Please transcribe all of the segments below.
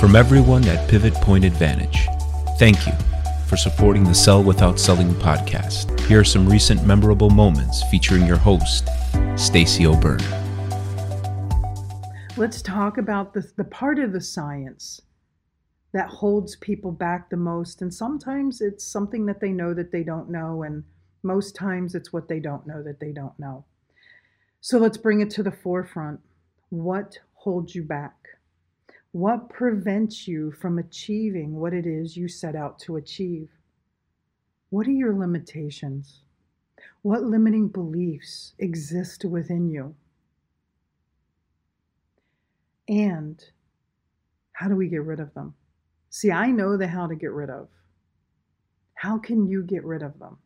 From everyone at Pivot Point Advantage, thank you for supporting the Sell Without Selling podcast. Here are some recent memorable moments featuring your host, Stacey O'Byrne. Let's talk about the, the part of the science that holds people back the most. And sometimes it's something that they know that they don't know, and most times it's what they don't know that they don't know. So let's bring it to the forefront. What holds you back? What prevents you from achieving what it is you set out to achieve? What are your limitations? What limiting beliefs exist within you? And how do we get rid of them? See, I know the how to get rid of. How can you get rid of them?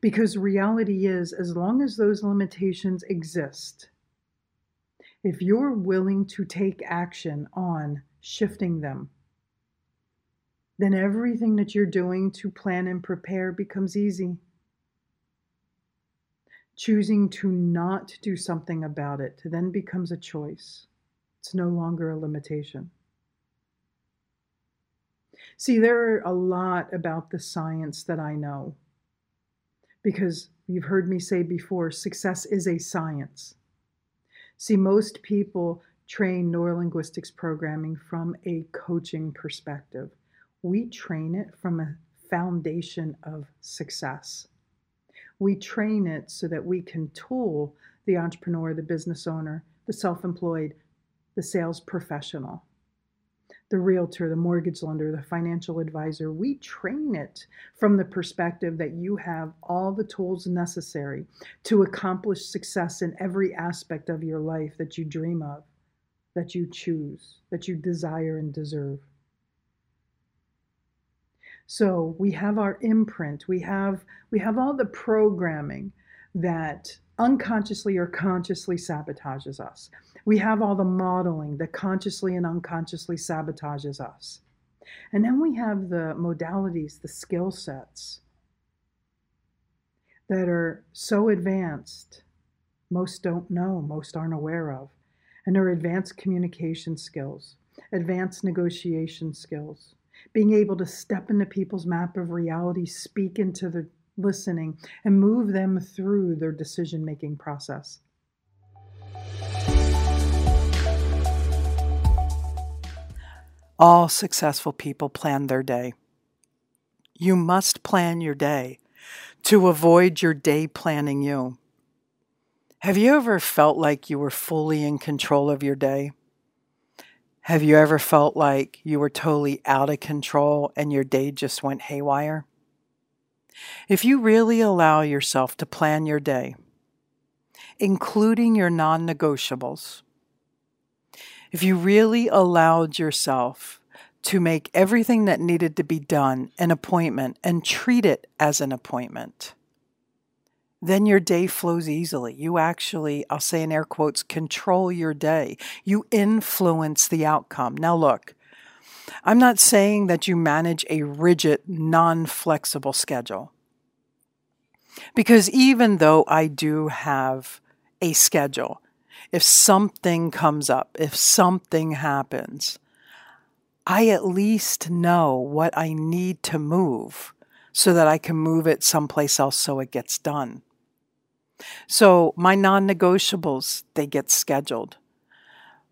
Because reality is, as long as those limitations exist, if you're willing to take action on shifting them, then everything that you're doing to plan and prepare becomes easy. Choosing to not do something about it then becomes a choice. It's no longer a limitation. See, there are a lot about the science that I know because you've heard me say before success is a science. See, most people train neurolinguistics programming from a coaching perspective. We train it from a foundation of success. We train it so that we can tool the entrepreneur, the business owner, the self employed, the sales professional the realtor, the mortgage lender, the financial advisor. We train it from the perspective that you have all the tools necessary to accomplish success in every aspect of your life that you dream of, that you choose, that you desire and deserve. So we have our imprint, we have we have all the programming that unconsciously or consciously sabotages us. We have all the modeling that consciously and unconsciously sabotages us. And then we have the modalities, the skill sets that are so advanced, most don't know, most aren't aware of, and are advanced communication skills, advanced negotiation skills, being able to step into people's map of reality, speak into the listening, and move them through their decision making process. All successful people plan their day. You must plan your day to avoid your day planning you. Have you ever felt like you were fully in control of your day? Have you ever felt like you were totally out of control and your day just went haywire? If you really allow yourself to plan your day, including your non negotiables, if you really allowed yourself to make everything that needed to be done an appointment and treat it as an appointment, then your day flows easily. You actually, I'll say in air quotes, control your day. You influence the outcome. Now, look, I'm not saying that you manage a rigid, non flexible schedule. Because even though I do have a schedule, if something comes up, if something happens, I at least know what I need to move so that I can move it someplace else so it gets done. So my non negotiables, they get scheduled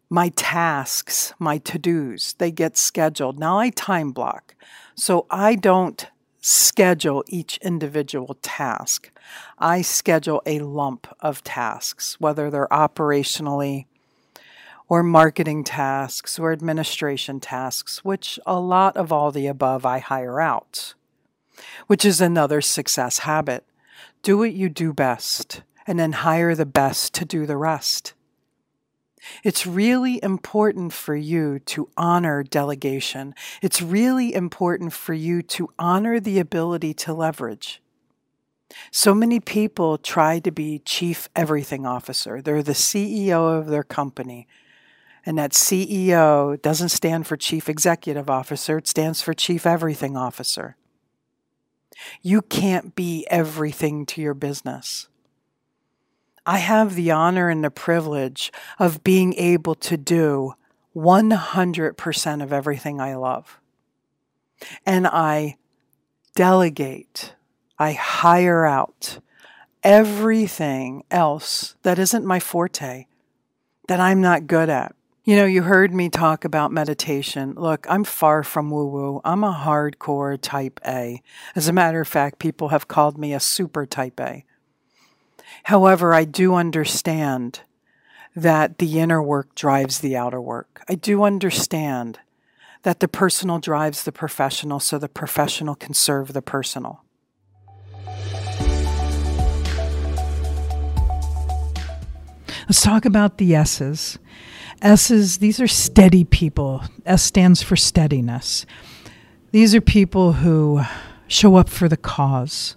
my tasks, my to dos, they get scheduled. Now I time block. So I don't schedule each individual task. I schedule a lump of tasks, whether they're operationally or marketing tasks or administration tasks, which a lot of all the above I hire out, which is another success habit. Do what you do best and then hire the best to do the rest. It's really important for you to honor delegation. It's really important for you to honor the ability to leverage. So many people try to be chief everything officer. They're the CEO of their company. And that CEO doesn't stand for chief executive officer, it stands for chief everything officer. You can't be everything to your business. I have the honor and the privilege of being able to do 100% of everything I love. And I delegate, I hire out everything else that isn't my forte, that I'm not good at. You know, you heard me talk about meditation. Look, I'm far from woo woo. I'm a hardcore type A. As a matter of fact, people have called me a super type A. However, I do understand that the inner work drives the outer work. I do understand that the personal drives the professional so the professional can serve the personal. Let's talk about the S's. S's, these are steady people. S stands for steadiness. These are people who show up for the cause.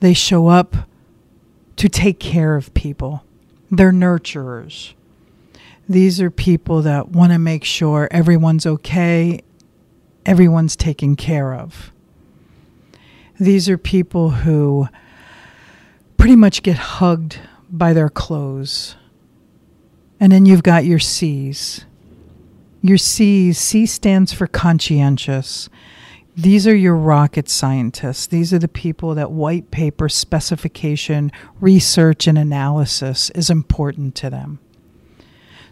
They show up to take care of people. They're nurturers. These are people that want to make sure everyone's okay, everyone's taken care of. These are people who pretty much get hugged by their clothes. And then you've got your C's. Your C's, C stands for conscientious. These are your rocket scientists. These are the people that white paper specification, research, and analysis is important to them.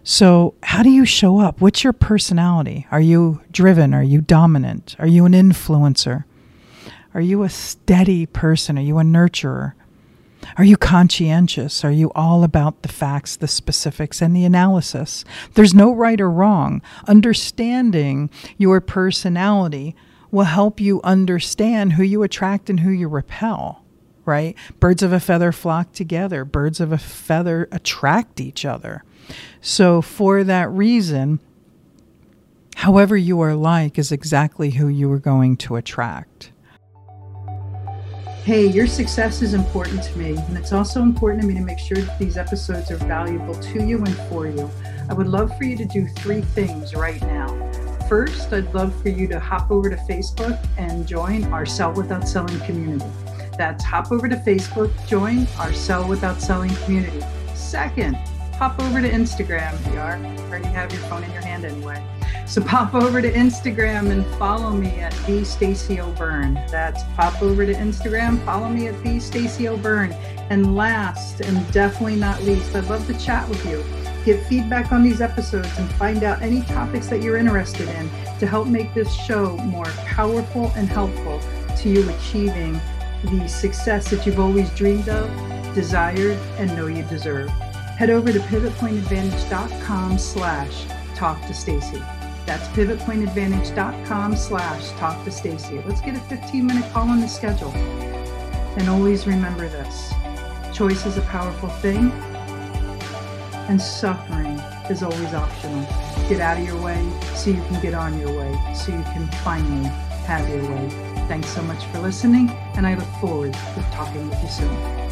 So, how do you show up? What's your personality? Are you driven? Are you dominant? Are you an influencer? Are you a steady person? Are you a nurturer? Are you conscientious? Are you all about the facts, the specifics, and the analysis? There's no right or wrong. Understanding your personality will help you understand who you attract and who you repel, right? Birds of a feather flock together, birds of a feather attract each other. So, for that reason, however you are like is exactly who you are going to attract. Hey, your success is important to me, and it's also important to me to make sure that these episodes are valuable to you and for you. I would love for you to do three things right now. First, I'd love for you to hop over to Facebook and join our Sell Without Selling community. That's hop over to Facebook, join our Sell Without Selling community. Second, pop over to Instagram. You already have your phone in your hand anyway. So pop over to Instagram and follow me at the Stacey O'Byrne. That's pop over to Instagram, follow me at the Stacey O'Byrne. And last and definitely not least, I'd love to chat with you. Get feedback on these episodes and find out any topics that you're interested in to help make this show more powerful and helpful to you achieving the success that you've always dreamed of, desired, and know you deserve. Head over to pivotpointadvantage.com slash talk to Stacey. That's pivotpointadvantage.com slash talk to Stacey. Let's get a 15 minute call on the schedule. And always remember this choice is a powerful thing, and suffering is always optional. Get out of your way so you can get on your way, so you can finally have your way. Thanks so much for listening, and I look forward to talking with you soon.